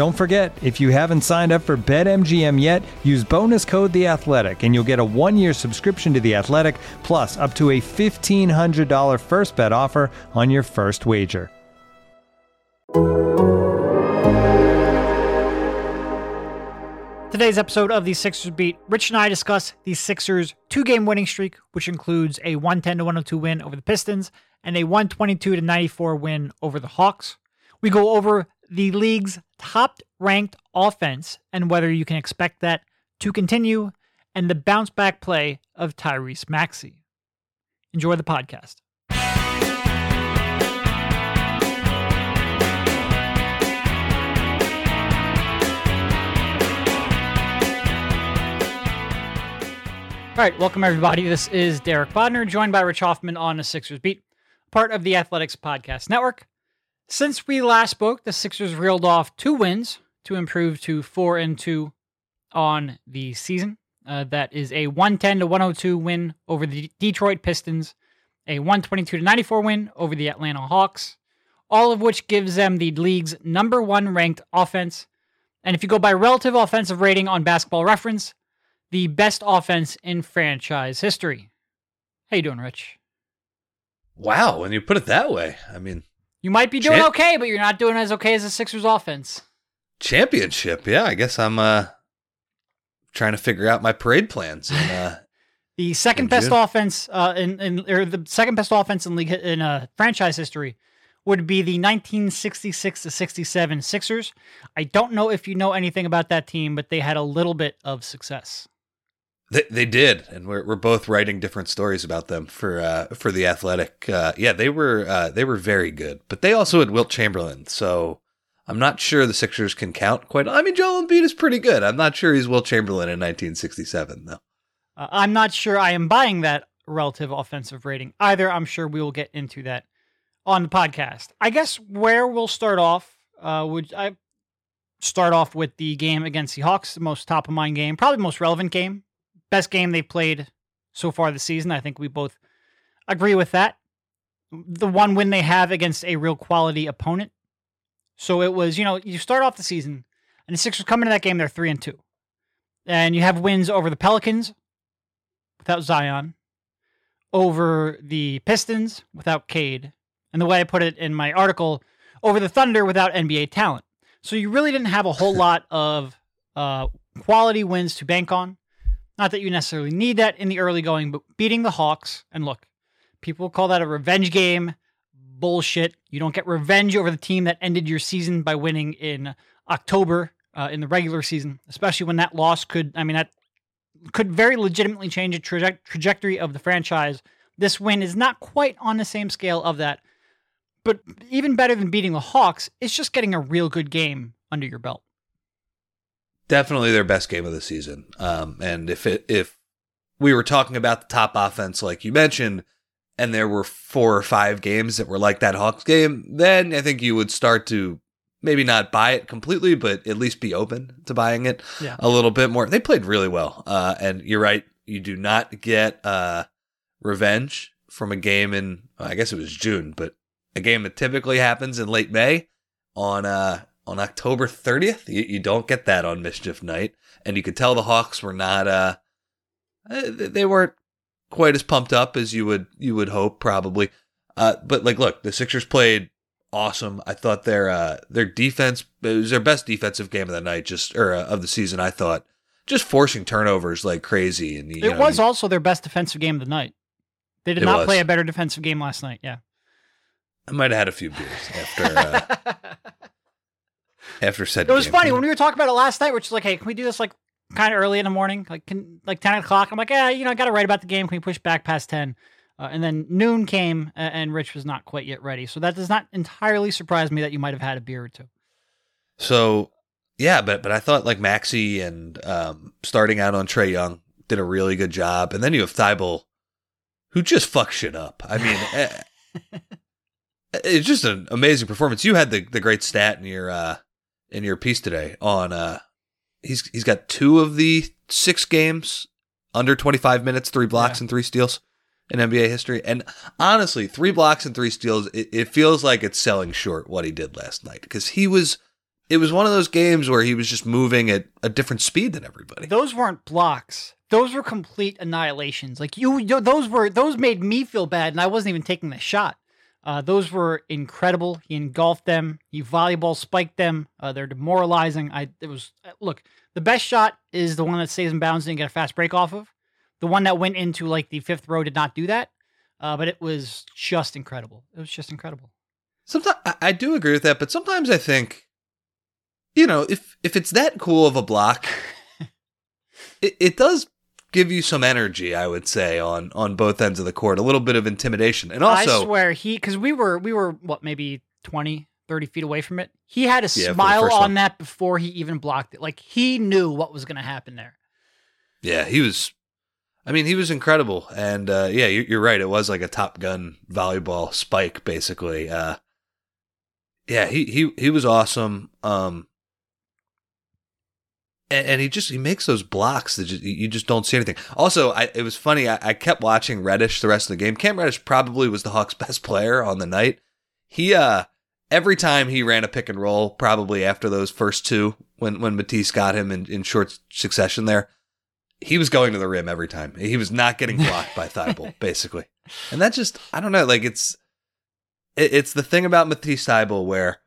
Don't forget, if you haven't signed up for BetMGM yet, use bonus code The Athletic, and you'll get a one-year subscription to The Athletic, plus up to a fifteen hundred dollar first bet offer on your first wager. Today's episode of the Sixers Beat, Rich and I discuss the Sixers' two game winning streak, which includes a 110 to 102 win over the Pistons and a 122 to 94 win over the Hawks. We go over the league's top ranked offense and whether you can expect that to continue, and the bounce back play of Tyrese Maxey. Enjoy the podcast. All right, welcome everybody. This is Derek Bodner, joined by Rich Hoffman on the Sixers Beat, part of the Athletics Podcast Network. Since we last spoke, the Sixers reeled off two wins to improve to four and two on the season. Uh, that is a 110 to 102 win over the Detroit Pistons, a 122 to 94 win over the Atlanta Hawks, all of which gives them the league's number one ranked offense. And if you go by relative offensive rating on Basketball Reference, the best offense in franchise history. How you doing, Rich? Wow, when you put it that way, I mean, You might be doing Champ- okay, but you're not doing as okay as the Sixers offense. championship. Yeah, I guess I'm uh trying to figure out my parade plans. And, uh, The second best June? offense uh, in, in or the second best offense in league in uh, franchise history would be the 1966 to 67 Sixers. I don't know if you know anything about that team, but they had a little bit of success. They, they did, and we're we're both writing different stories about them for uh for the Athletic. Uh, yeah, they were uh, they were very good, but they also had Wilt Chamberlain, so. I'm not sure the Sixers can count quite. I mean, Joel Embiid is pretty good. I'm not sure he's Wilt Chamberlain in 1967, though. Uh, I'm not sure I am buying that relative offensive rating either. I'm sure we will get into that on the podcast. I guess where we'll start off uh, would I start off with the game against the Hawks, the most top of mind game, probably the most relevant game, best game they've played so far this season. I think we both agree with that. The one win they have against a real quality opponent. So it was, you know, you start off the season and the Sixers come into that game, they're three and two. And you have wins over the Pelicans without Zion, over the Pistons without Cade, and the way I put it in my article, over the Thunder without NBA talent. So you really didn't have a whole lot of uh, quality wins to bank on. Not that you necessarily need that in the early going, but beating the Hawks, and look, people call that a revenge game. Bullshit. You don't get revenge over the team that ended your season by winning in October uh, in the regular season, especially when that loss could, I mean, that could very legitimately change the traje- trajectory of the franchise. This win is not quite on the same scale of that, but even better than beating the Hawks, it's just getting a real good game under your belt. Definitely their best game of the season. Um, and if it if we were talking about the top offense, like you mentioned, and there were four or five games that were like that Hawks game, then I think you would start to maybe not buy it completely, but at least be open to buying it Yeah. a little bit more. They played really well, uh, and you're right. You do not get uh, revenge from a game in I guess it was June, but a game that typically happens in late May on uh, on October 30th. You, you don't get that on Mischief Night, and you could tell the Hawks were not uh, eh, they weren't quite as pumped up as you would you would hope probably. Uh, but like, look, the Sixers played awesome. I thought their uh, their defense it was their best defensive game of the night, just or uh, of the season. I thought just forcing turnovers like crazy. And it know, was you- also their best defensive game of the night. They did not was. play a better defensive game last night. Yeah. I might have had a few beers after uh, after said. It was game. funny when we were talking about it last night, which is like, hey, can we do this like kind of early in the morning, like can like ten o'clock? I'm like, yeah, you know, I got to write about the game. Can we push back past ten? Uh, and then noon came, and Rich was not quite yet ready. So that does not entirely surprise me that you might have had a beer or two. So yeah, but but I thought like Maxey and um, starting out on Trae Young did a really good job, and then you have Thybulle, who just fucks shit up. I mean, eh, it's just an amazing performance. You had the the great stat in your uh, in your piece today on uh, he's he's got two of the six games under twenty five minutes, three blocks Yeah. and three steals in NBA history. And honestly, three blocks and three steals, it, it feels like it's selling short what he did last night because he was. It was one of those games where he was just moving at a different speed than everybody. Those weren't blocks. Those were complete annihilations. Like you, you those were those made me feel bad, and I wasn't even taking the shot. Uh, those were incredible. He engulfed them. He volleyball spiked them. Uh, they're demoralizing. I it was uh, look. The best shot is the one that stays in bounds and get a fast break off of. The one that went into like the fifth row did not do that, uh, but it was just incredible. It was just incredible. Sometimes I, I do agree with that, but sometimes I think, you know, if if it's that cool of a block, it, it does give you some energy. I would say on on both ends of the court, a little bit of intimidation, and also I swear he because we were we were what maybe 20, 30 feet away from it. He had a Yeah, smile on one. that before he even blocked it. Like he knew what was going to happen there. yeah, he was. I mean, he was incredible, and uh, yeah, you, you're right. It was like a Top Gun volleyball spike, basically. Uh, yeah, he he he was awesome. Um, and, and he just he makes those blocks that just, you just don't see anything. Also, I, it was funny. I, I kept watching Reddish the rest of the game. Cam Reddish probably was the Hawks' best player on the night. He uh every time he ran a pick and roll, probably after those first two, when when Matisse got him in, in short succession there, he was going to the rim every time. He was not getting blocked by Thybulle, basically. And that just I don't know, like it's it, it's the thing about Matisse Thybulle where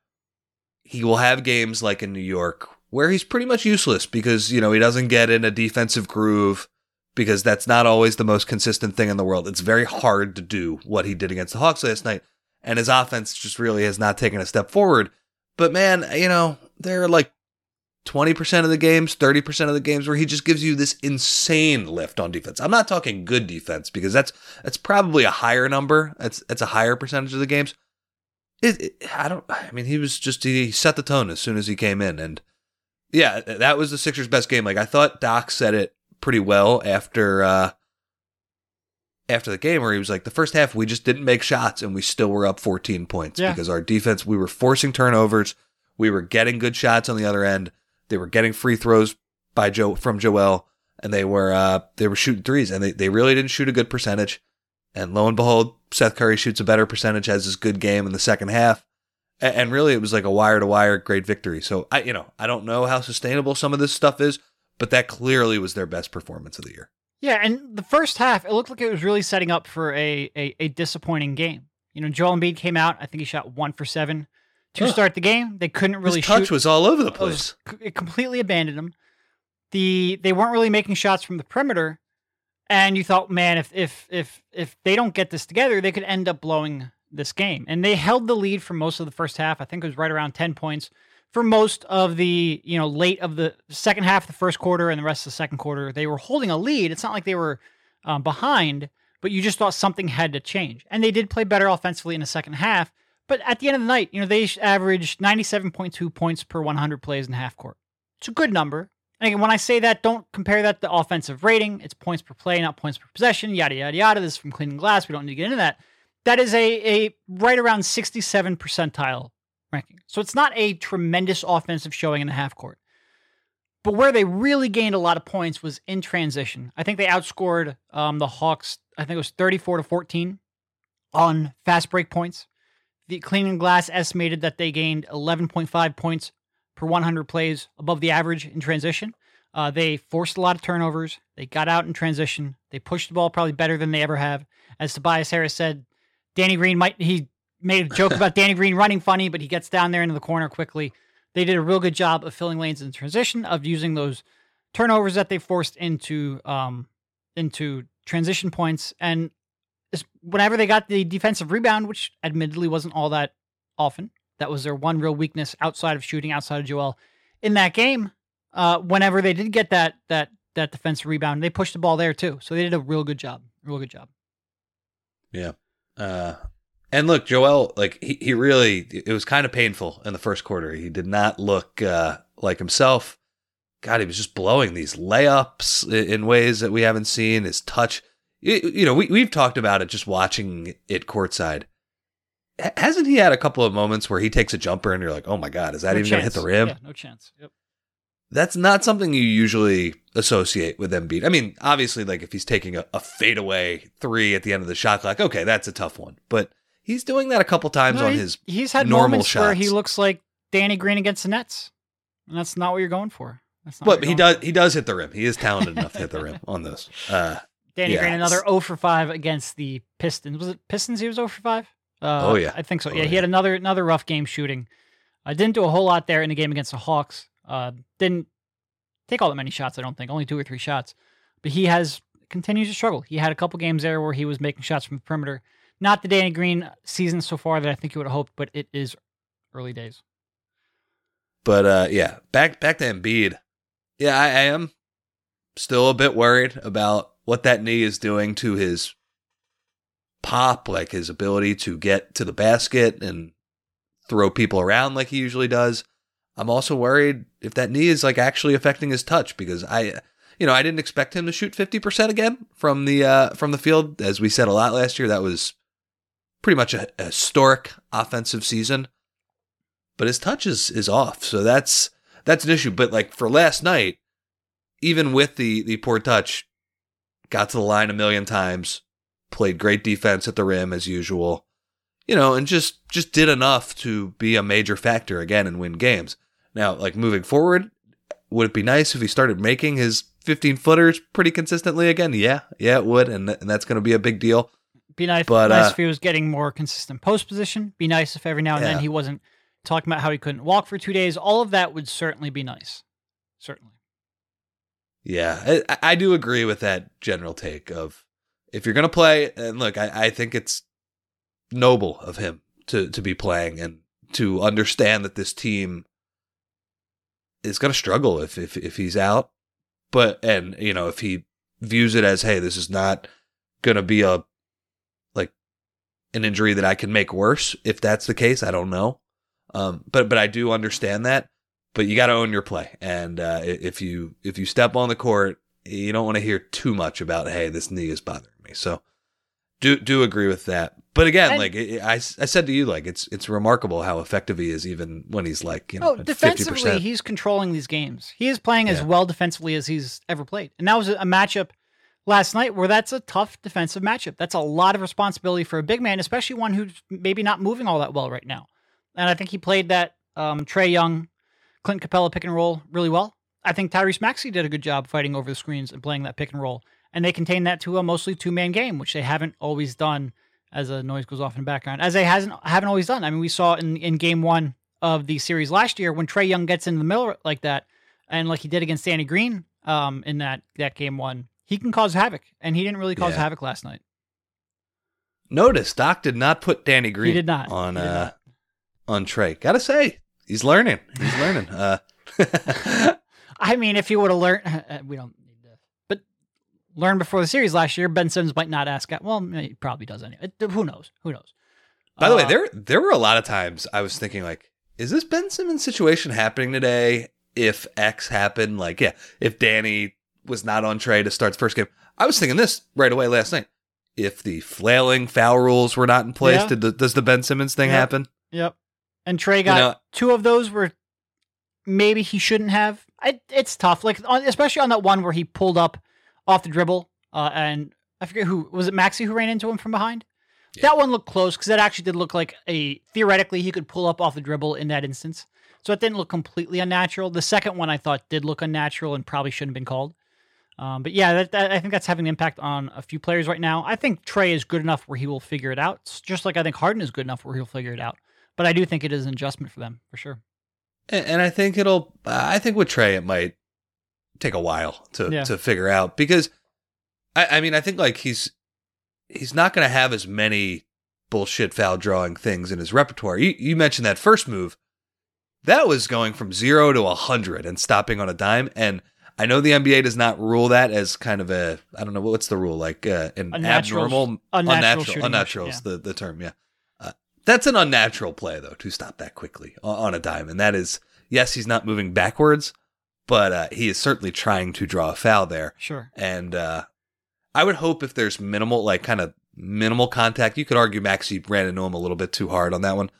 he will have games like in New York where he's pretty much useless because, you know, he doesn't get in a defensive groove because that's not always the most consistent thing in the world. It's very hard to do what he did against the Hawks last night. And his offense just really has not taken a step forward. But man, you know, there are like 20% of the games, 30% of the games where he just gives you this insane lift on defense. I'm not talking good defense because that's that's probably a higher number. That's that's a higher percentage of the games. It, it- I don't I mean he was just he set the tone as soon as he came in and yeah, that was the Sixers best game. Like I thought Doc said it pretty well after uh after the game where he was like the first half we just didn't make shots and we still were up 14 points Yeah. because our defense we were forcing turnovers, we were getting good shots on the other end. They were getting free throws by Joe from Joel and they were uh they were shooting threes and they, they really didn't shoot a good percentage. And lo and behold, Seth Curry shoots a better percentage, has his good game in the second half. And really, it was like a wire to wire great victory. So I, you know, I don't know how sustainable some of this stuff is, but that clearly was their best performance of the year. Yeah, and the first half, it looked like it was really setting up for a a, a disappointing game. You know, Joel Embiid came out. I think he shot one for seven to Ugh. start the game. They couldn't really His touch shoot. was all over the It was place. it completely abandoned them. The they weren't really making shots from the perimeter, and you thought, man, if if if if they don't get this together, they could end up blowing this game. And they held the lead for most of the first half. I think it was right around ten points for most of the you know late of the second half of the first quarter and the rest of the second quarter. They were holding a lead. It's not like they were um, behind, but you just thought something had to change. And they did play better offensively in the second half. But at the end of the night, you know, they averaged 97.2 points per 100 plays in half court. It's a good number. And again, when I say that, don't compare that to offensive rating. It's points per play, not points per possession, yada, yada, yada. This is from Cleaning Glass. We don't need to get into that. That is a, a right around 67 percentile ranking. So it's not a tremendous offensive showing in the half court. But where they really gained a lot of points was in transition. I think they outscored um, the Hawks, I think it was 34 to 14 on fast break points. The Cleaning Glass estimated that they gained 11.5 points per 100 plays above the average in transition. Uh, they forced a lot of turnovers. They got out in transition. They pushed the ball probably better than they ever have. As Tobias Harris said, Danny Green might he made a joke about Danny Green running funny, but he gets down there into the corner quickly. They did a real good job of filling lanes in transition, of using those turnovers that they forced into um, into transition points, and whenever they got the defensive rebound, which admittedly wasn't all that often, that was their one real weakness outside of shooting, outside of Joel in that game. Uh, whenever they did get that that that defensive rebound, they pushed the ball there too. So they did a real good job, real good job. Yeah. Uh, and look, Joel, like he, he really, it was kind of painful in the first quarter. He did not look uh, like himself. God, he was just blowing these layups in ways that we haven't seen. His touch, you know, we, we've talked about it just watching it courtside. Hasn't he had a couple of moments where he takes a jumper and you're like, oh my God, is that no even going to hit the rim? Yeah, no chance. Yep. That's not something you usually associate with Embiid. I mean, obviously, like if he's taking a, a fadeaway three at the end of the shot clock, okay, that's a tough one. But he's doing that a couple times no, on his he's had normal shots. where he looks like Danny Green against the Nets, and that's not what you're going for. That's not but he does for. he does hit the rim. He is talented enough to hit the rim on this. Uh, Danny yeah, Green another 0 for 5 against the Pistons. Was it Pistons he was 0 for 5? Uh, oh yeah. I think so. Oh, yeah, yeah, he had another another rough game shooting. I uh, didn't do a whole lot there in the game against the Hawks. Uh, didn't take all that many shots, I don't think. Only two or three shots. But he has continues to struggle. He had a couple games there where he was making shots from the perimeter. Not the Danny Green season so far that I think you would have hoped, but it is early days. But uh, yeah, back back to Embiid. Yeah, I, I am still a bit worried about what that knee is doing to his pop, like his ability to get to the basket and throw people around like he usually does. I'm also worried if that knee is like actually affecting his touch because I you know, I didn't expect him to shoot 50% again from the uh from the field as we said a lot last year. That was pretty much a, a historic offensive season. But his touch is is off. So that's that's an issue, but like for last night, even with the the poor touch, got to the line a million times, played great defense at the rim as usual. You know, and just just did enough to be a major factor again and win games. Now, like moving forward, would it be nice if he started making his 15 footers pretty consistently again? Yeah, yeah, it would, and, and that's going to be a big deal. Be nice, But, nice uh, if he was getting more consistent post position. Be nice if every now and Yeah. then he wasn't talking about how he couldn't walk for two days. All of that would certainly be nice. Certainly. Yeah, I, I do agree with that general take of if you're going to play, and look, I, I think it's noble of him to, to be playing and to understand that this team is going to struggle if, if, if he's out. But, and, you know, if he views it as, hey, this is not going to be a, like, an injury that I can make worse. If that's the case, I don't know. Um, but, but I do understand that but you got to own your play. And uh, if you if you step on the court, you don't want to hear too much about hey, this knee is bothering me. So do do agree with that. But again, And- like I, I said to you, like it's it's remarkable how effective he is, even when he's like you know Oh, defensively, percent. he's controlling these games. He is playing as well defensively as he's ever played. And that was a matchup last night where that's a tough defensive matchup. That's a lot of responsibility for a big man, especially one who's maybe not moving all that well right now. And I think he played that um, Trae Young, Clint Capela pick and roll really well. I think Tyrese Maxey did a good job fighting over the screens and playing that pick and roll. And they contained that to a mostly two man game, which they haven't always done as a noise goes off in the background, as they hasn't haven't always done. I mean, we saw in, in game one of the series last year when Trae Young gets in the middle like that, and like he did against Danny Green um, in that that game one, he can cause havoc, and he didn't really cause Yeah. havoc last night. Notice Doc did not put Danny Green He did not. on did uh not. on Trae. Gotta say he's learning. He's learning. Uh, I mean, if he would have learned, we don't need to, but learn before the series last year, Ben Simmons might not ask. Well, he probably does anyway. Who knows? Who knows? By the way, Uh, there there were a lot of times I was thinking like, is this Ben Simmons situation happening today? If X happened, like yeah, if Danny was not on Trae to start the first game, I was thinking this right away last night. If the flailing foul rules were not in place, Yeah. did the, does the Ben Simmons thing Yeah. happen? Yep. And Trae got know- two of those were maybe he shouldn't have. I, it's tough, like on, especially on that one where he pulled up off the dribble, uh, and I forget who was it. Maxey who ran into him from behind. Yeah. That one looked close because that actually did look like a theoretically he could pull up off the dribble in that instance. So it didn't look completely unnatural. The second one I thought did look unnatural and probably shouldn't have been called. Um, but yeah, that, that, I think that's having an impact on a few players right now. I think Trae is good enough where he will figure it out, it's just like I think Harden is good enough where he'll figure it out. But I do think it is an adjustment for them for sure. And, and I think it'll. I think with Trae, it might take a while to Yeah. to figure out because, I, I mean, I think like he's he's not going to have as many bullshit foul drawing things in his repertoire. You, you mentioned that first move. That was going from zero to a hundred and stopping on a dime. And I know the NBA does not rule that as kind of a I don't know what's the rule like uh, an Unnatural- abnormal unnatural unnatural is the the term yeah. Uh, that's an unnatural play though to stop that quickly on, on a dime, and that is yes he's not moving backwards, but uh, he is certainly trying to draw a foul there. Sure. And uh, I would hope if there's minimal, like kind of minimal contact, you could argue Maxey ran into him a little bit too hard on that one.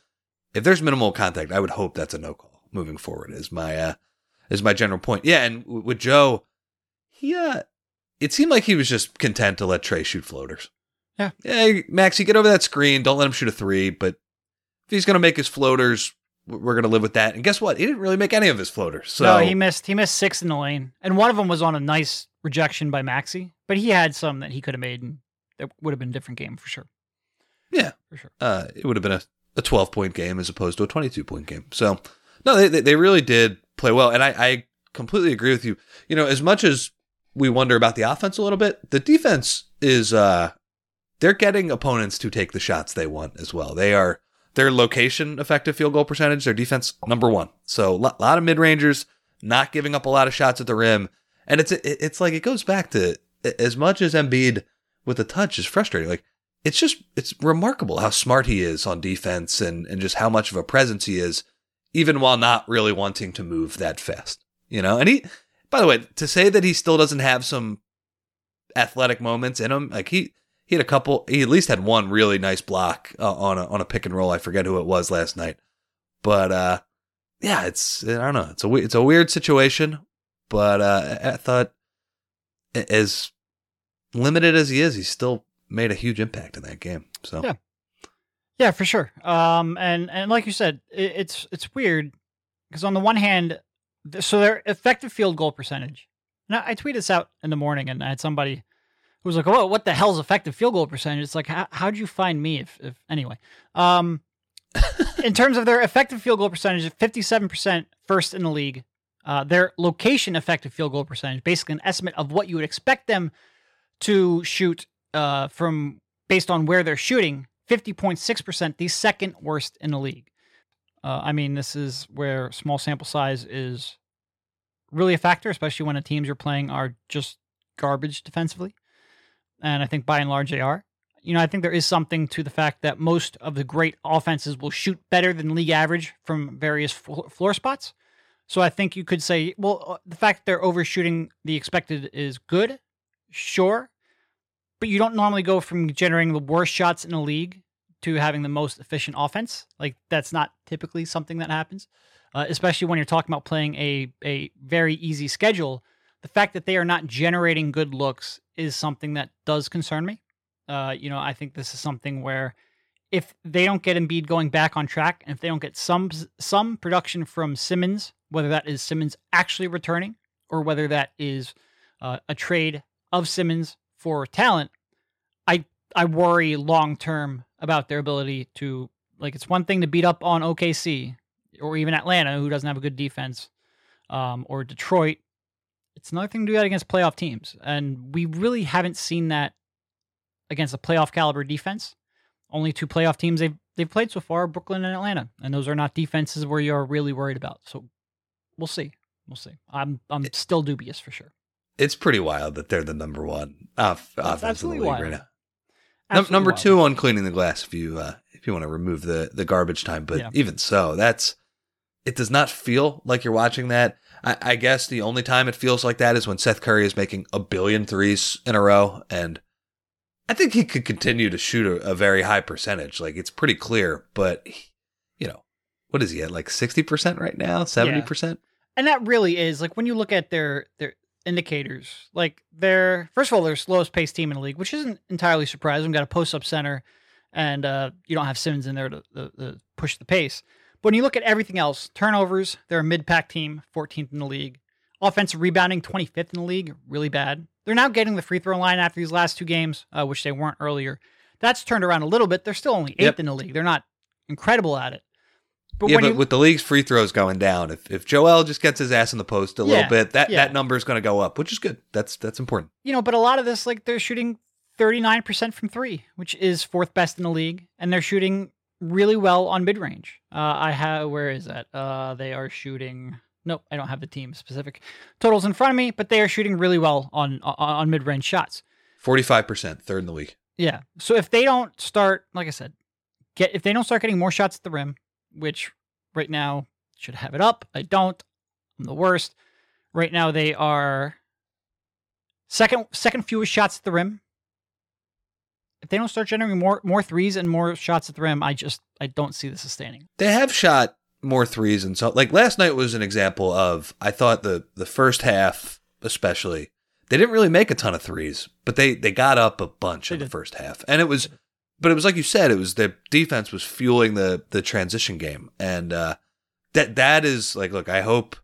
If there's minimal contact, I would hope that's a no call moving forward. Is my uh, is my general point. Yeah, and w- with Joe, he uh, it seemed like he was just content to let Trae shoot floaters. Yeah. Hey, Maxey, get over that screen. Don't let him shoot a three. But if he's gonna make his floaters, we're gonna live with that. And guess what? He didn't really make any of his floaters. So no, he missed. He missed six in the lane, and one of them was on a nice rejection by Maxey. But he had some that he could have made, and that would have been a different game for sure. Yeah. for sure. uh, it would have been a, a 12 point game as opposed to a 22 point game. So, no, they, they, they really did play well. And I, I completely agree with you. You know, as much as we wonder about the offense a little bit, the defense is, uh, they're getting opponents to take the shots they want as well. They are, their location effective field goal percentage, their defense number one. So, a lot, lot of mid rangers, not giving up a lot of shots at the rim. And it's, it's like, it goes back to as much as Embiid with the touch is frustrating. Like, it's just it's remarkable how smart he is on defense and and just how much of a presence he is even while not really wanting to move that fast you know and he by the way to say that he still doesn't have some athletic moments in him like he he had a couple he at least had one really nice block uh, on a on a pick and roll i forget who it was last night but uh yeah it's i don't know it's a it's a weird situation but uh i thought as limited as he is he still made a huge impact in that game so Yeah. Yeah, for sure. Um, and and like you said, it, it's it's weird because on the one hand, so their effective field goal percentage. Now I, tweeted this out in the morning, and I had somebody was like, "Oh, what the hell's effective field goal percentage?" It's like, how how'd you find me? If, if anyway, um, in terms of their effective field goal percentage, fifty-seven percent first in the league. Uh, their location effective field goal percentage, basically an estimate of what you would expect them to shoot uh, from based on where they're shooting, 50.6%, the second worst in the league. Uh, I mean, this is where small sample size is really a factor, especially when the teams you're playing are just garbage defensively. And I think by and large they are. You know, I think there is something to the fact that most of the great offenses will shoot better than league average from various floor spots. So I think you could say, well, uh, the fact they're overshooting the expected is good, sure, but you don't normally go from generating the worst shots in the league to having the most efficient offense. Like that's not typically something that happens, uh, especially when you're talking about playing a a very easy schedule. The fact that they are not generating good looks is something that does concern me. Uh, you know, I think this is something where if they don't get Embiid going back on track, and if they don't get some some production from Simmons, whether that is Simmons actually returning or whether that is uh, a trade of Simmons for talent, I I worry long term about their ability to like. It's one thing to beat up on OKC or even Atlanta, who doesn't have a good defense, um, or Detroit. It's another thing to do that against playoff teams, and we really haven't seen that against a playoff caliber defense. Only two playoff teams they've they've played so far: Brooklyn and Atlanta, and those are not defenses where you're really worried about. So we'll see, we'll see. I'm I'm still dubious for sure. it's pretty wild that they're the number one off offense in the absolutely league wild. right now. Absolutely number wild. two on cleaning the glass if you uh, if you want to remove the the garbage time, but Yeah. even so, that's it does not feel like you're watching that. I, I guess the only time it feels like that is when Seth Curry is making a billion threes in a row, and I think he could continue to shoot a, a very high percentage. Like it's pretty clear, but he- you know, what is he at? Like sixty percent right now, seventy percent. and that really is like when you look at their their indicators like they're first of all they're slowest paced team in the league which isn't entirely surprising We've got a post up center and uh, you don't have simmons in there to, to, to push the pace but when you look at everything else turnovers they're a mid-pack team 14th in the league Offensive rebounding, 25th in the league, really bad. They're now getting the free throw line after these last two games, uh, which they weren't earlier. That's turned around a little bit. They're still only eighth Yep. in the league. They're not incredible at it. But yeah, but you with the league's free throws going down, if if Joel just gets his ass in the post a Yeah, little bit, that yeah. that number is going to go up, which is good. That's that's important. you know, but a lot of this, like they're shooting 39% from three, which is fourth best in the league, and they're shooting really well on mid range. Uh, I have, where is that? Uh, they are shooting, nope, I don't have the team specific totals in front of me, but they are shooting really well on, on, on mid range shots. Forty five percent, third in the league. Yeah. So if they don't start, like I said, get if they don't start getting more shots at the rim, which right now should have it up. I don't. I'm the worst. Right now they are second second fewest shots at the rim. If they don't start generating more more threes and more shots at the rim, I just I don't see this sustaining. They have shot more threes and so like last night was an example of I thought the the first half especially they didn't really make a ton of threes, but they they got up a bunch They in the first half. And it was but it was like you said it was the defense was fueling the the transition game and uh that that is like look, I hope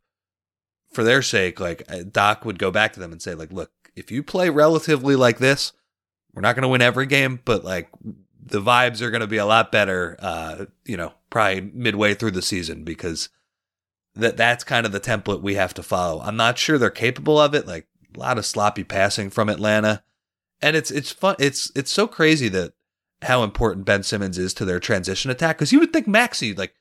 for their sake like uh, Doc would go back to them and say like look, if you play relatively like this, we're not going to win every game, but like the vibes are going to be a lot better, uh, you know, probably midway through the season because that that's kind of the template we have to follow. I'm not sure they're capable of it. Like a lot of sloppy passing from Atlanta, and it's it's fun. It's it's so crazy that how important Ben Simmons is to their transition attack because you would think Maxey like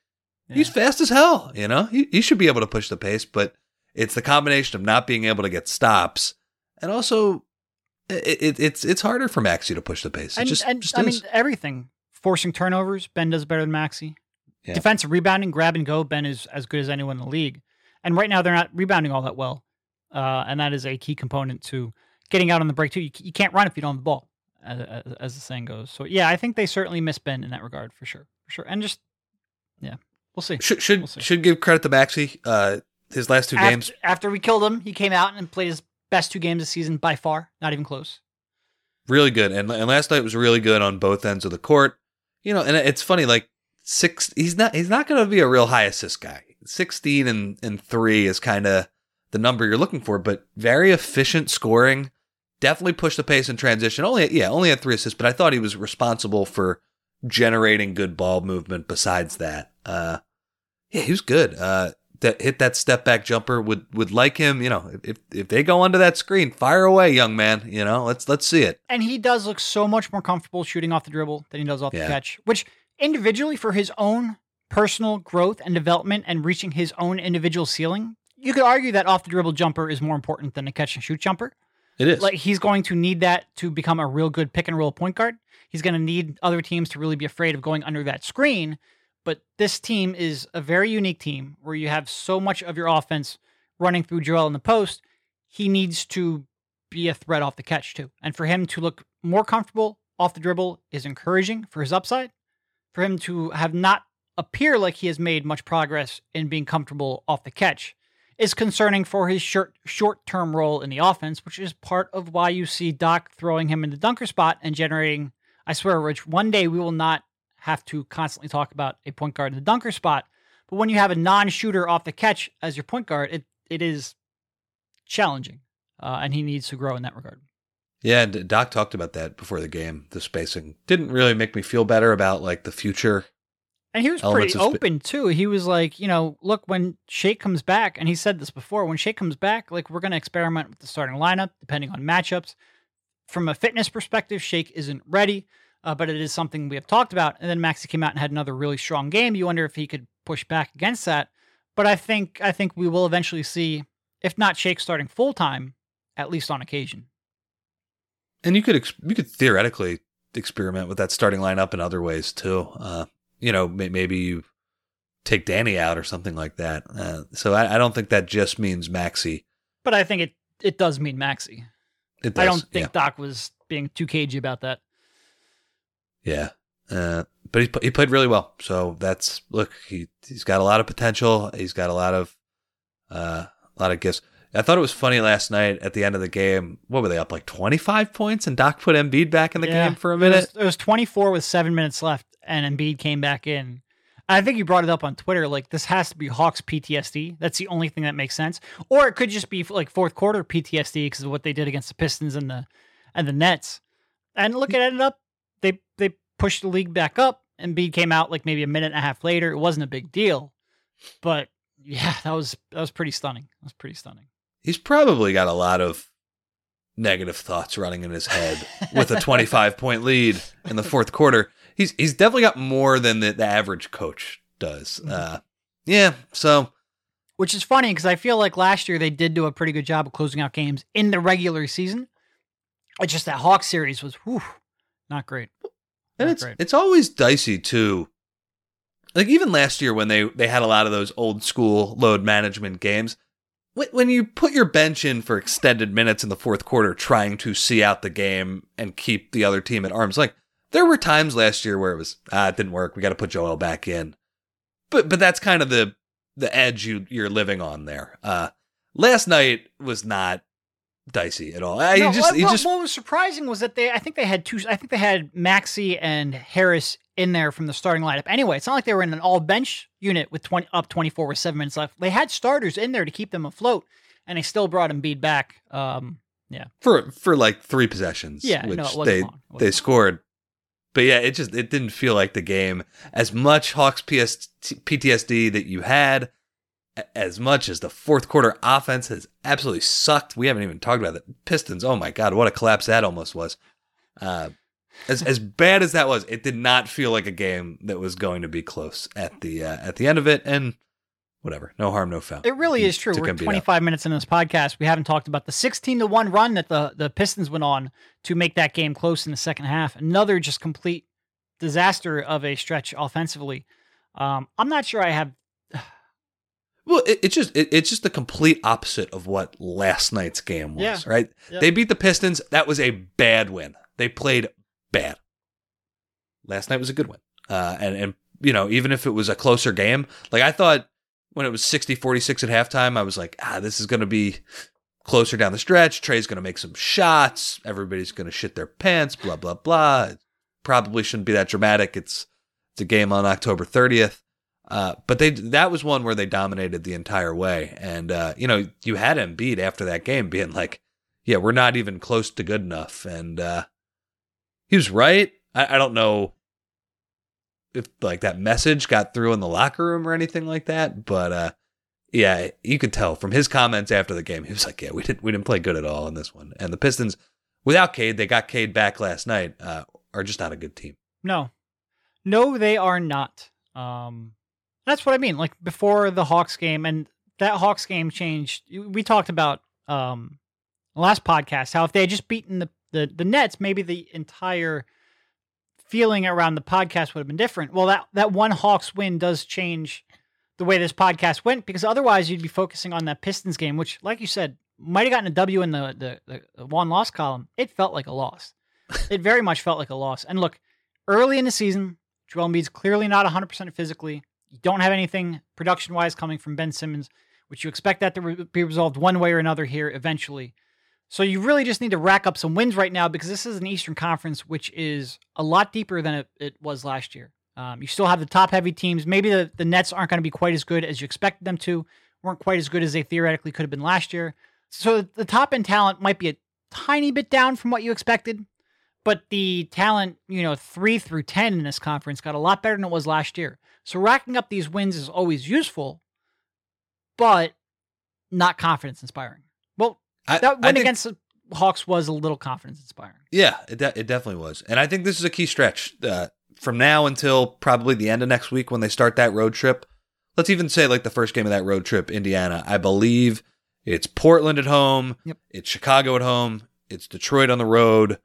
he's fast as hell, you know, he, he should be able to push the pace, but it's the combination of not being able to get stops and also. It, it, it's it's harder for Maxey to push the pace. It and, just, and just I is. mean everything. Forcing turnovers, Ben does better than Maxey. Yeah. Defensive rebounding, grab and go, Ben is as good as anyone in the league. And right now they're not rebounding all that well, uh, and that is a key component to getting out on the break too. You, you can't run if you don't have the ball, as, as- as the saying goes. So yeah, I think they certainly miss Ben in that regard for sure, for sure. And just yeah, we'll see. Should should We'll see. should give credit to Maxey. Uh, his last two After, games, after we killed him, he came out and played his best two games this season by far, not even close. really good, and and last night was really good on both ends of the court. You know, and it's funny, like six. He's not he's not going to be a real high assist guy. Sixteen and and three is kind of the number you're looking for, but very efficient scoring. Definitely pushed the pace in transition. Only yeah, only had three assists, but I thought he was responsible for generating good ball movement. Besides that, uh, yeah, he was good. Uh, that hit that step back jumper would would like him. You know, if if they go under that screen, fire away, young man. You know, let's let's see it. And he does look so much more comfortable shooting off the dribble than he does off Yeah. the catch, which individually for his own personal growth and development and reaching his own individual ceiling, you could argue that off the dribble jumper is more important than a catch and shoot jumper. It is. Like he's going to need that to become a real good pick and roll point guard. He's going to need other teams to really be afraid of going under that screen. But this team is a very unique team where you have so much of your offense running through Joel in the post. He needs to be a threat off the catch too. And for him to look more comfortable off the dribble is encouraging for his upside. For him to have not appear like he has made much progress in being comfortable off the catch is concerning for his short short term role in the offense, which is part of why you see Doc throwing him in the dunker spot and generating. I swear, Rich, one day we will not have to constantly talk about a point guard in the dunker spot. But when you have a non shooter off the catch as your point guard, it it is challenging, uh, and he needs to grow in that regard. yeah, and Doc talked about that before the game. The spacing didn't really make me feel better about like the future. And he was pretty sp- open too. He was like, you know, look, when Shake comes back, and he said this before, when Shake comes back, like we're going to experiment with the starting lineup depending on matchups. From a fitness perspective, Shake isn't ready, uh, but it is something we have talked about. And then Maxey came out and had another really strong game. You wonder if he could push back against that. But I think I think we will eventually see, if not Shake starting full time, at least on occasion. And you could ex- you could theoretically experiment with that starting lineup in other ways too. Uh, you know, may- maybe you take Danny out or something like that. Uh, so I, I don't think that just means Maxey. But I think it it does mean Maxey. It does. I don't think yeah. Doc was being too cagey about that. Yeah. Uh, but he he played really well. So that's look, he he's got a lot of potential. He's got a lot of uh, a lot of gifts. I thought it was funny last night at the end of the game. What were they up like twenty five points, and Doc put Embiid back in the Yeah. game for a It minute. was, it was 24 with seven minutes left, and Embiid came back in. I think you brought it up on Twitter. Like this has to be Hawks PTSD. That's the only thing that makes sense. Or it could just be like fourth quarter PTSD because of what they did against the Pistons and the and the Nets. And look, it ended up they they pushed the league back up. and Embiid came out like maybe a minute and a half later. It wasn't a big deal, but yeah, that was that was pretty stunning. That was pretty stunning. He's probably got a lot of negative thoughts running in his head with a 25 point lead in the fourth quarter. He's he's definitely got more than the, the average coach does. Mm-hmm. Uh, yeah, so Which is funny because I feel like last year they did do a pretty good job of closing out games in the regular season. It's just that Hawks series was whew, not great. and Not it's great. it's always dicey too. Like even last year when they they had a lot of those old school load management games, when, when you put your bench in for extended minutes in the fourth quarter, trying to see out the game and keep the other team at arms, like there were times last year where it was ah it didn't work. We got to put Joel back in, but but that's kind of the the edge you you're living on there. Uh, last night was not dicey at all. Uh, No, just what, just what was surprising was that they I think they had two I think they had Maxey and Harris in there from the starting lineup. Anyway, it's not like they were in an all bench unit with 20 up 24 with 7 minutes left. They had starters in there to keep them afloat and they still brought Embiid back. Um yeah. for for like three possessions. Yeah, no, which it wasn't they long. It wasn't they scored. But yeah, it just it didn't feel like the game as much Hawks PS, PTSD that you had, as much as the fourth quarter offense has absolutely sucked. We haven't even talked about the Pistons. Oh my god, what a collapse that almost was. Uh, as as bad as that was, it did not feel like a game that was going to be close at the uh, at the end of it. And whatever, no harm, no foul. It really is true. We're come 25 minutes into this podcast. We haven't talked about the 16 to 1 run that the, the Pistons went on to make that game close in the second half. Another just complete disaster of a stretch offensively. Um, I'm not sure I have. Well, it, it's just it, it's just the complete opposite of what last night's game was, Yeah. right? Yep. They beat the Pistons. That was a bad win. They played bad. Last night was a good win. Uh, and and you know, even if it was a closer game, like I thought when it was 60-46 at halftime, I was like, ah, this is going to be closer down the stretch. Trae's going to make some shots. Everybody's going to shit their pants. Blah blah blah. It probably shouldn't be that dramatic. It's it's a game on October 30th. Uh, but they that was one where they dominated the entire way, and uh, you know you had Embiid after that game being like, "Yeah, we're not even close to good enough," and uh, he was right. I, I don't know if like that message got through in the locker room or anything like that, but uh, yeah, you could tell from his comments after the game. He was like, "Yeah, we didn't we didn't play good at all in this one," and the Pistons, without Cade, they got Cade back last night, uh, are just not a good team. No. No, they are not. Um, that's what I mean. Like before the Hawks game, and that Hawks game changed. We talked about um, last podcast how if they had just beaten the, the, the Nets, maybe the entire feeling around the podcast would have been different. Well, that, that one Hawks win does change the way this podcast went because otherwise you'd be focusing on that Pistons game, which, like you said, might have gotten a W in the, the, the one loss column. It felt like a loss. it very much felt like a loss. And look, early in the season, Joel Embiid's clearly not 100% physically. You don't have anything production wise coming from Ben Simmons, which you expect that to re- be resolved one way or another here eventually. So you really just need to rack up some wins right now because this is an Eastern Conference, which is a lot deeper than it, it was last year. Um, you still have the top heavy teams. Maybe the, the Nets aren't going to be quite as good as you expected them to, weren't quite as good as they theoretically could have been last year. So the top end talent might be a tiny bit down from what you expected, but the talent, you know, three through 10 in this conference got a lot better than it was last year. So racking up these wins is always useful, but not confidence inspiring. Well, I, that win think- against the Hawks was a little confidence inspiring. Yeah, it, de- it definitely was. And I think this is a key stretch uh, from now until probably the end of next week when they start that road trip. Let's even say like the first game of that road trip, Indiana. I believe it's Portland at home, Yep. it's Chicago at home, it's Detroit on the road,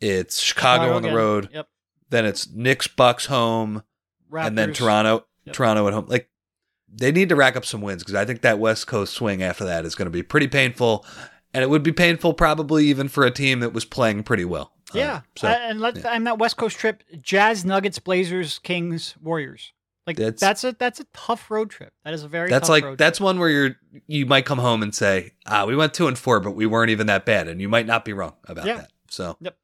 it's Chicago, on the again. road, Yep. then it's Knicks Bucks home, and then Toronto, Yep. Toronto at home. Like they need to rack up some wins because I think that West Coast swing after that is going to be pretty painful, and it would be painful probably even for a team that was playing pretty well. Uh, Yeah. so Uh, and let and that West Coast trip, Jazz, Nuggets, Blazers, Kings, Warriors. Like That's- that's, a that's a tough road trip. That is a very that's like that's one where you're you might come home and say, ah, we went two and four, but we weren't even that bad, and you might not be wrong about Yeah. that. So trip.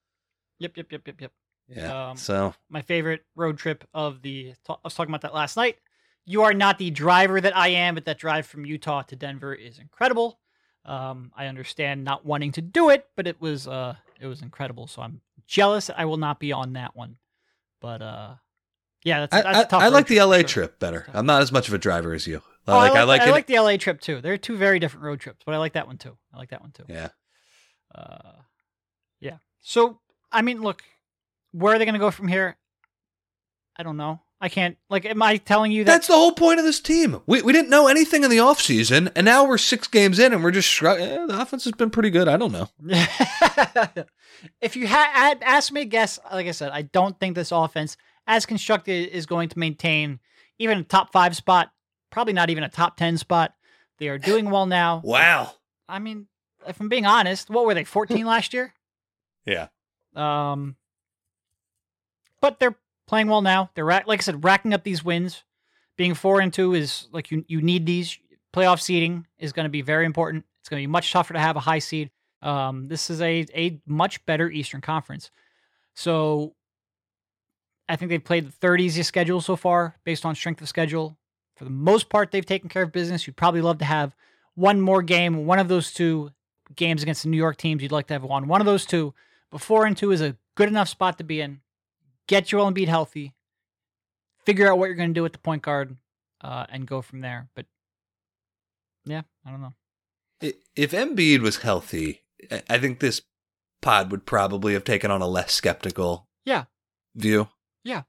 Yep, yep, yep, yep, yep. Yeah. Um, so my favorite road trip of the. I was talking about that last night. You are not the driver that I am, but that drive from Utah to Denver is incredible. Um, I understand not wanting to do it, but it was uh, it was incredible. So I'm jealous. I will not be on that one, but uh, yeah, that's, I, that's I, tough I road like the LA sure. trip better. I'm not as much of a driver as you. Oh, like I like, I like the LA trip too. They're two very different road trips, but I like that one too. I like that one too. yeah. Uh, yeah. So I mean, look, where are they going to go from here? I don't know. I can't. Like, am I telling you that? That's the whole point of this team. We, we didn't know anything in the offseason, and now we're six games in, and we're just shrug- eh, the offense has been pretty good. I don't know. if you had asked me to guess, like I said, I don't think this offense, as constructed, is going to maintain even a top five spot. Probably not even a top ten spot. They are doing well now. Wow. I mean, if I'm being honest, what were they? 14 last year. Yeah. Um, but they're playing well now. They're like I said, racking up these wins. Being four and two is like you you need these. Playoff seeding is going to be very important. It's going to be much tougher to have a high seed. Um, this is a a much better Eastern Conference. So I think they've played the third easiest schedule so far based on strength of schedule. For the most part, they've taken care of business. You'd probably love to have one more game, one of those two games against the New York teams. You'd like to have won one of those two. But four and two is a good enough spot to be in. Get Joel Embiid healthy. Figure out what you're going to do with the point guard, uh, and go from there. But yeah, I don't know. If Embiid was healthy, I- think this pod would probably have taken on a less skeptical Yeah. view. Yeah.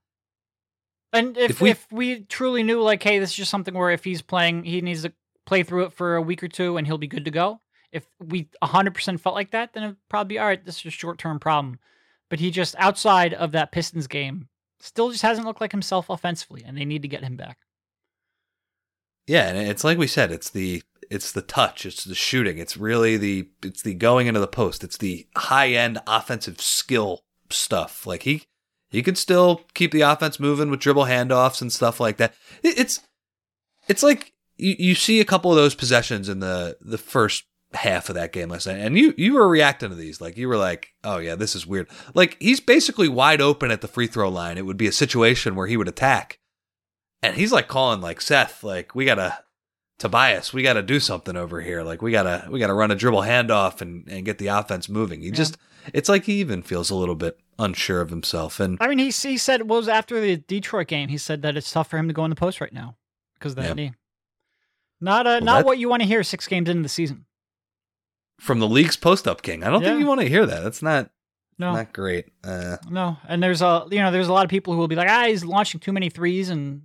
And if If we- if we truly knew, like, hey, this is just something where if he's playing, he needs to play through it for a week or two, and he'll be good to go. If we 100% felt like that, then it'd probably be all right. This is a short term problem. But he just outside of that Pistons game still just hasn't looked like himself offensively, and they need to get him back. Yeah, and it's like we said, it's the it's the touch, it's the shooting, it's really the it's the going into the post, it's the high end offensive skill stuff. Like he he could still keep the offense moving with dribble handoffs and stuff like that. It's it's like you, you see a couple of those possessions in the the first half of that game last night, and you you were reacting to these like you were like, oh yeah, this is weird. Like he's basically wide open at the free throw line. It would be a situation where he would attack, and he's like calling like Seth, like we gotta Tobias, we gotta do something over here. Like we gotta we gotta run a dribble handoff and and get the offense moving. He Yeah. just it's like he even feels a little bit unsure of himself. And I mean, he he said what was after the Detroit game. He said that it's tough for him to go in the post right now because of that Yeah. knee. Not uh, Well, not that- what you want to hear six games into the season. From the league's post up king, I don't Yeah. think you want to hear that. That's not No, not great. Uh, no. And there's a you know there's a lot of people who will be like, ah, he's launching too many threes, and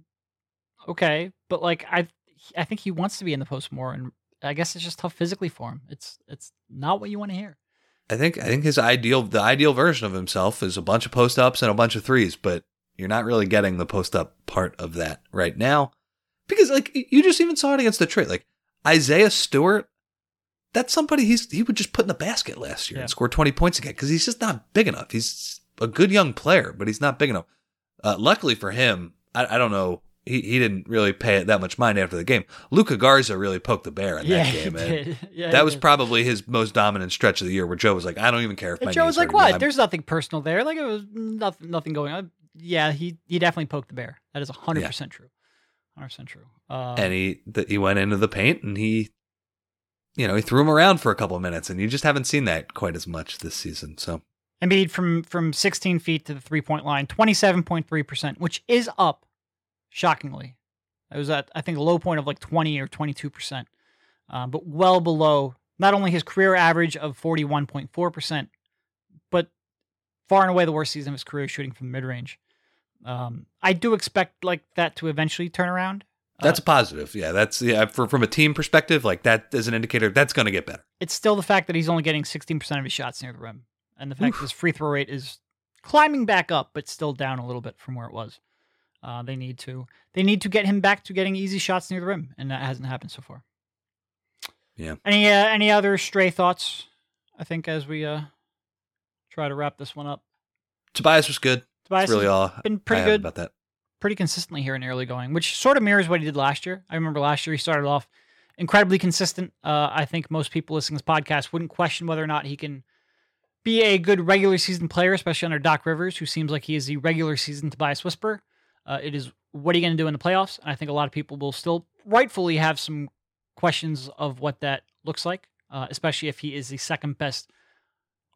okay, but like I I think he wants to be in the post more, and I guess it's just tough physically for him. It's it's not what you want to hear. I think I think his ideal the ideal version of himself is a bunch of post ups and a bunch of threes, but you're not really getting the post up part of that right now. Because like you just even saw it against Detroit. Like Isaiah Stewart, that's somebody he's he would just put in the basket last year Yeah. and score 20 points again because he's just not big enough. He's a good young player, but he's not big enough. Uh, luckily for him, I, I don't know. He, he didn't really pay it that much mind after the game. Luka Garza really poked the bear in yeah, that game. he did. Yeah, that was did. probably his most dominant stretch of the year where Joe was like, I don't even care if my And Joe was like. "What? I'm- There's nothing personal there. Like it was nothing, nothing going on." Yeah, he he definitely poked the bear. That is hundred Yeah. percent true. Hundred percent true. Uh, and he th- he went into the paint and he you know he threw him around for a couple of minutes and you just haven't seen that quite as much this season so Embiid from from 16 feet to the three point line, 27.3 percent, which is up shockingly. It was at I think a low point of like 20 or 22 percent, um, but well below not only his career average of 41.4 percent, but far and away the worst season of his career shooting from mid range. Um, I do expect like that to eventually turn around. That's Uh, a positive yeah that's yeah for, from a team perspective like that is an indicator that's going to get better it's still the fact that he's only getting 16% of his shots near the rim. And the fact his free throw rate is climbing back up, but still down a little bit from where it was. Uh, they need to they need to get him back to getting easy shots near the rim, and that hasn't happened so far. Yeah. Any uh, any other stray thoughts? I think as we uh try to wrap this one up. tobias was good Tobias that's really all been pretty good about that pretty consistently here in early going, which sort of mirrors what he did last year. I remember last year he started off incredibly consistent. Uh, I think most people listening to this podcast wouldn't question whether or not he can be a good regular season player, especially under Doc Rivers, who seems like he is the regular season Tobias Whisper. Uh, it is what are you going to do in the playoffs? And I think a lot of people will still rightfully have some questions of what that looks like, uh, especially if he is the second best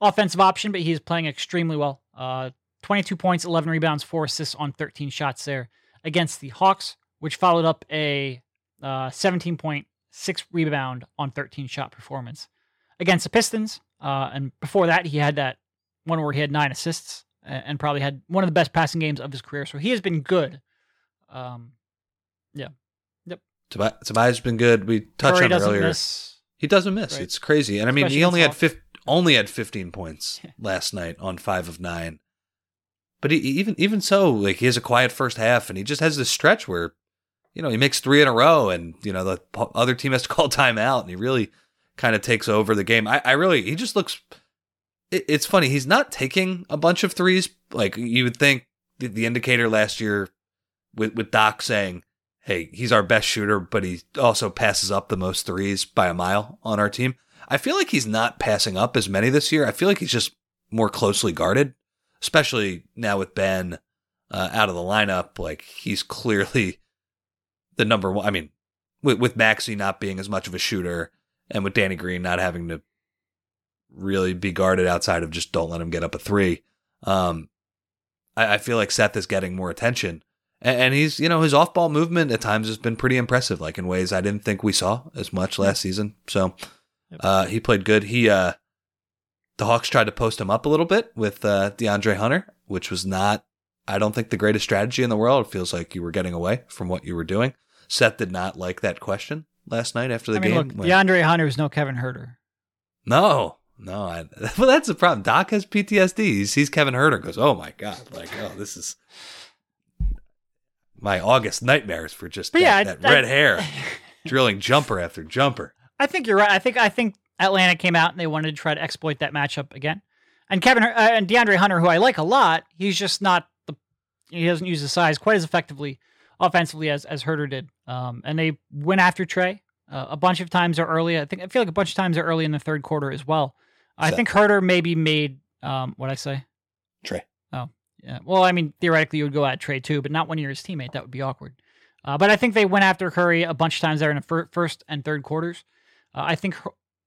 offensive option, but he is playing extremely well. Uh, 22 points, 11 rebounds, 4 assists on 13 shots there against the Hawks, which followed up a uh, 17 point, 6 rebound on 13 shot performance against the Pistons. Uh, and before that, he had that one where he had nine assists and probably had one of the best passing games of his career. So he has been good. Um, yeah. Yep. Tobias has been good. We touched Curry on earlier. Miss. He doesn't miss. Right. It's crazy. And I mean, Especially he only had against fif- only had 15 points last night on 5 of 9. But he, even even so, like he has a quiet first half and he just has this stretch where you know, he makes 3 in a row and you know, the other team has to call timeout and he really kind of takes over the game. I, I really he just looks it, it's funny. He's not taking a bunch of threes like you would think the, the indicator last year with with Doc saying hey, he's our best shooter, but he also passes up the most threes by a mile on our team. I feel like he's not passing up as many this year. I feel like he's just more closely guarded, especially now with Ben uh, out of the lineup. Like he's clearly the number one. I mean, with, with Maxey not being as much of a shooter and with Danny Green not having to really be guarded outside of just don't let him get up a three. Um, I, I feel like Seth is getting more attention. And, and he's, you know, his off ball movement at times has been pretty impressive, like in ways I didn't think we saw as much last season. So uh, he played good. He, uh, the Hawks tried to post him up a little bit with uh, DeAndre Hunter, which was not, I don't think, the greatest strategy in the world. It feels like you were getting away from what you were doing. Seth did not like that question last night after the I mean, game. look, when- DeAndre Hunter is no Kevin Huerter. no, no. I, well, that's the problem. Doc has PTSD. He sees Kevin Huerter and goes, "Oh my god!" Like, oh, this is my August nightmares for just that, yeah, I- that I- red hair drilling jumper after jumper. I think you're right. I think I think Atlanta came out and they wanted to try to exploit that matchup again. And Kevin uh, and DeAndre Hunter, who I like a lot, he's just not the he doesn't use the size quite as effectively offensively as as Huerter did. Um, and they went after Trae uh, a bunch of times or early. I think I feel like a bunch of times are early in the third quarter as well. I So- think Huerter maybe made um, what I say. Trae. Oh yeah. Well, I mean, theoretically, you would go at Trae too, but not when you're his teammate. That would be awkward. Uh, but I think they went after Curry a bunch of times there in the fir- first and third quarters. Uh, I think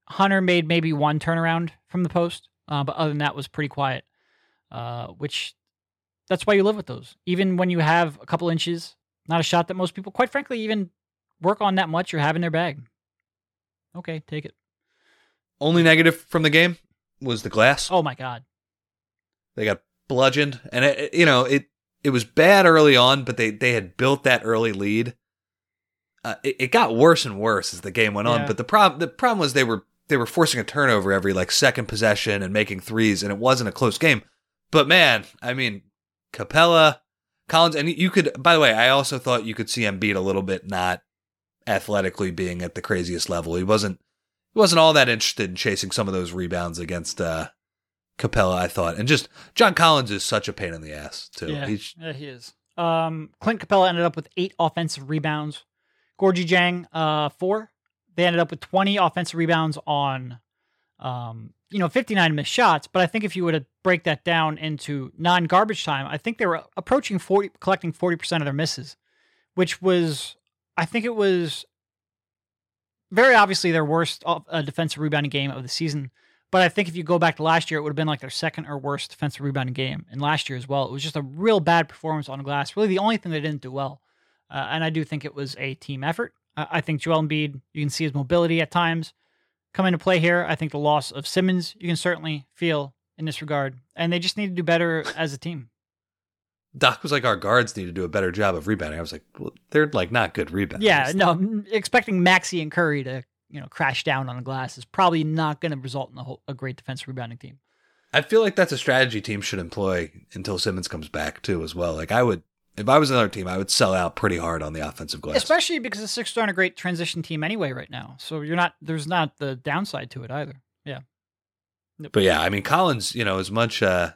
Hunter made maybe one turnaround from the post, uh, but other than that was pretty quiet. Uh, which that's why you live with those. Even when you have a couple inches, not a shot that most people, quite frankly, even work on that much or have in their bag. Okay, take it. Only negative from the game was the glass. Oh my God. They got bludgeoned, and it, it- you know it. It was bad early on, but they they had built that early lead. Uh, it, it got worse and worse as the game went on. But the problem the problem was they were they were forcing a turnover every like second possession and making threes, and it wasn't a close game. But man, I mean, Capela, Collins, and you could. By the way, I also thought you could see Embiid a little bit not athletically being at the craziest level. He wasn't. He wasn't all that interested in chasing some of those rebounds against uh, Capela. I thought, and just John Collins is such a pain in the ass too. Yeah, yeah, he is. Um, Clint Capela ended up with eight offensive rebounds. Gorgui Dieng, uh, four. They ended up with 20 offensive rebounds on, um, you know, 59 missed shots. But I think if you were to break that down into non-garbage time, I think they were approaching 40, collecting 40% of their misses, which was, I think it was very obviously their worst uh, defensive rebounding game of the season. But I think if you go back to last year, it would have been like their second or worst defensive rebounding game. And last year as well, it was just a real bad performance on glass. Really, the only thing they didn't do well. Uh, and I do think it was a team effort. I I think Joel Embiid, you can see his mobility at times come into play here. I think the loss of Simmons, you can certainly feel in this regard. And they just need to do better as a team. Doc was like, our guards need to do a better job of rebounding. I was like, well, they're like not good rebounders. Yeah, no, m- expecting Maxey and Curry to you know crash down on the glass is probably not going to result in a, whole, a great defensive rebounding team. I feel like that's a strategy teams should employ until Simmons comes back too, as well. Like I would, if I was another team, I would sell out pretty hard on the offensive glass. Especially because the Sixers aren't a great transition team anyway right now. So you're not there's not the downside to it either. Yeah. But yeah, I mean Collins, you know, as much uh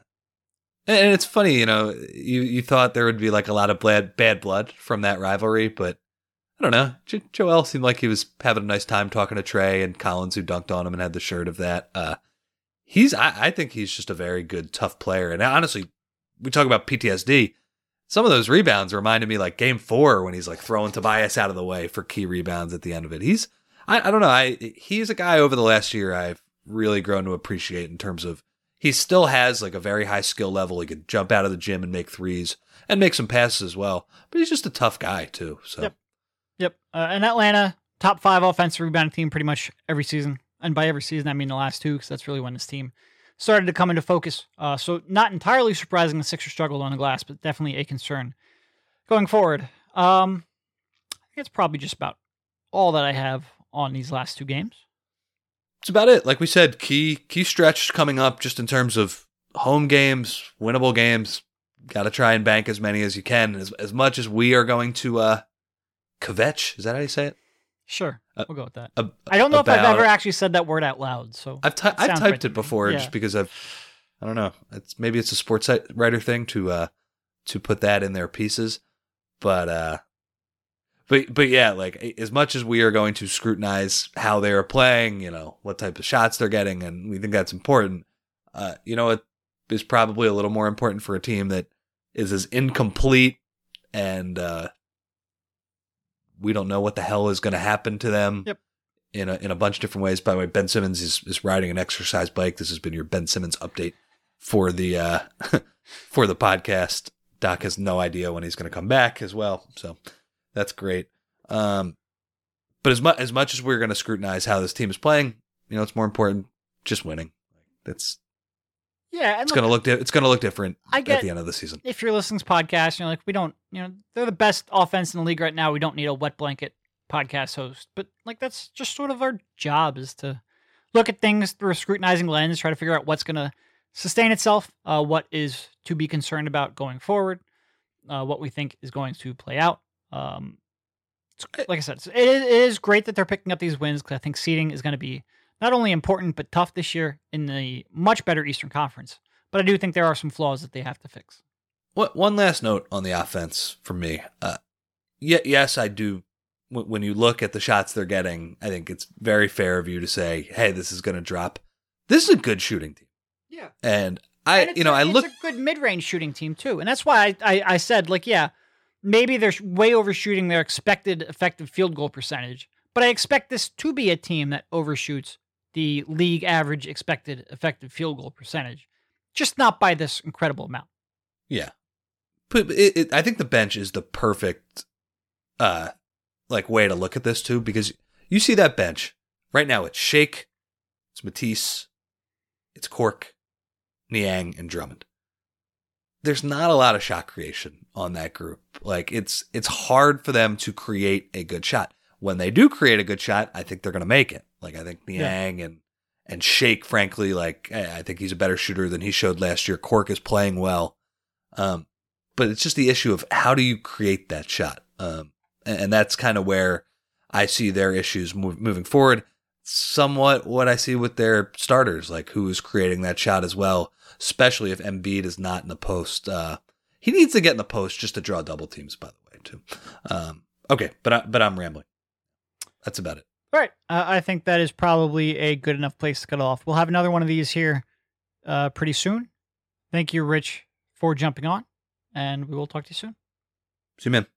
and and it's funny, you know, you you thought there would be like a lot of bad bad blood from that rivalry, but I don't know. Jo- Joel seemed like he was having a nice time talking to Trae and Collins, who dunked on him and had the shirt of that. Uh, he's I, I think he's just a very good, tough player. And honestly, we talk about PTSD. Some of those rebounds reminded me like game four when he's like throwing Tobias out of the way for key rebounds at the end of it. He's I, I don't know. I he's a guy over the last year I've really grown to appreciate in terms of he still has like a very high skill level. He could jump out of the gym and make threes and make some passes as well. But he's just a tough guy too. So Yep. Yep. Uh, and Atlanta, top five offensive rebounding team pretty much every season. And by every season, I mean the last two, because that's really when this team started to come into focus. Uh, so not entirely surprising the Sixers struggled on the glass, but definitely a concern going forward. Um, I think that's probably just about all that I have on these last two games. That's about it. Like we said, key key stretch coming up just in terms of home games, winnable games. Got to try and bank as many as you can. As as much as we are going to uh kvetch, is that how you say it? Sure, Uh, we'll go with that. A- I don't know if I've ever actually said that word out loud. So I've ty- I've typed it before Yeah. just because I've I don't know. It's maybe it's a sports writer thing to uh to put that in their pieces, but uh but but yeah, like as much as we are going to scrutinize how they are playing, you know, what type of shots they're getting and we think that's important. Uh you know, it is probably a little more important for a team that is as incomplete and uh we don't know what the hell is going to happen to them Yep. in a in a bunch of different ways. By the way, Ben Simmons is is riding an exercise bike. This has been your Ben Simmons update for the uh for the podcast. Doc has no idea when he's going to come back as well, so that's great. Um, but as much as much as we're going to scrutinize how this team is playing, you know, it's more important just winning. That's yeah, it's look, going to look di- it's going to look different I at the end of the season. if you're listening to podcast, you're like, we don't, you know, they're the best offense in the league right now. We don't need a wet blanket podcast host. But like, that's just sort of our job is to look at things through a scrutinizing lens, try to figure out what's going to sustain itself, uh, what is to be concerned about going forward, uh, what we think is going to play out. Um, it's- like I said, it is, it is great that they're picking up these wins because I think seeding is going to be not only important but tough this year in the much better Eastern Conference. But I do think there are some flaws that they have to fix. What one last note on the offense from me. Uh, yeah, yes, I do. When, when you look at the shots they're getting, I think it's very fair of you to say, "Hey, this is going to drop." This is a good shooting team, Yeah. and I, And you know, a- I look. It's a good mid-range shooting team too, and that's why I, I, I said like, yeah, maybe they're way overshooting their expected effective field goal percentage, but I expect this to be a team that overshoots the league average expected effective field goal percentage, just not by this incredible amount. Yeah, but it, it, I think the bench is the perfect, uh, like way to look at this too, because you see that bench right now. It's Shake, it's Matisse, it's Cork, Niang, and Drummond. There's not a lot of shot creation on that group. Like it's it's hard for them to create a good shot. When they do create a good shot, I think they're going to make it. Like I think Niang and and Shake, frankly, like eh, I think he's a better shooter than he showed last year. Cork is playing well. Um, but it's just the issue of how do you create that shot? Um, and, and that's kind of where I see their issues move, moving forward. Somewhat what I see with their starters, like who is creating that shot as well, especially if Embiid is not in the post. Uh, he needs to get in the post just to draw double teams, by the way, too. Um, okay, but I, but I'm rambling. That's about it. All right, uh, I think that is probably a good enough place to cut off. We'll have another one of these here uh, pretty soon. Thank you, Rich, for jumping on, and we will talk to you soon. See you, man.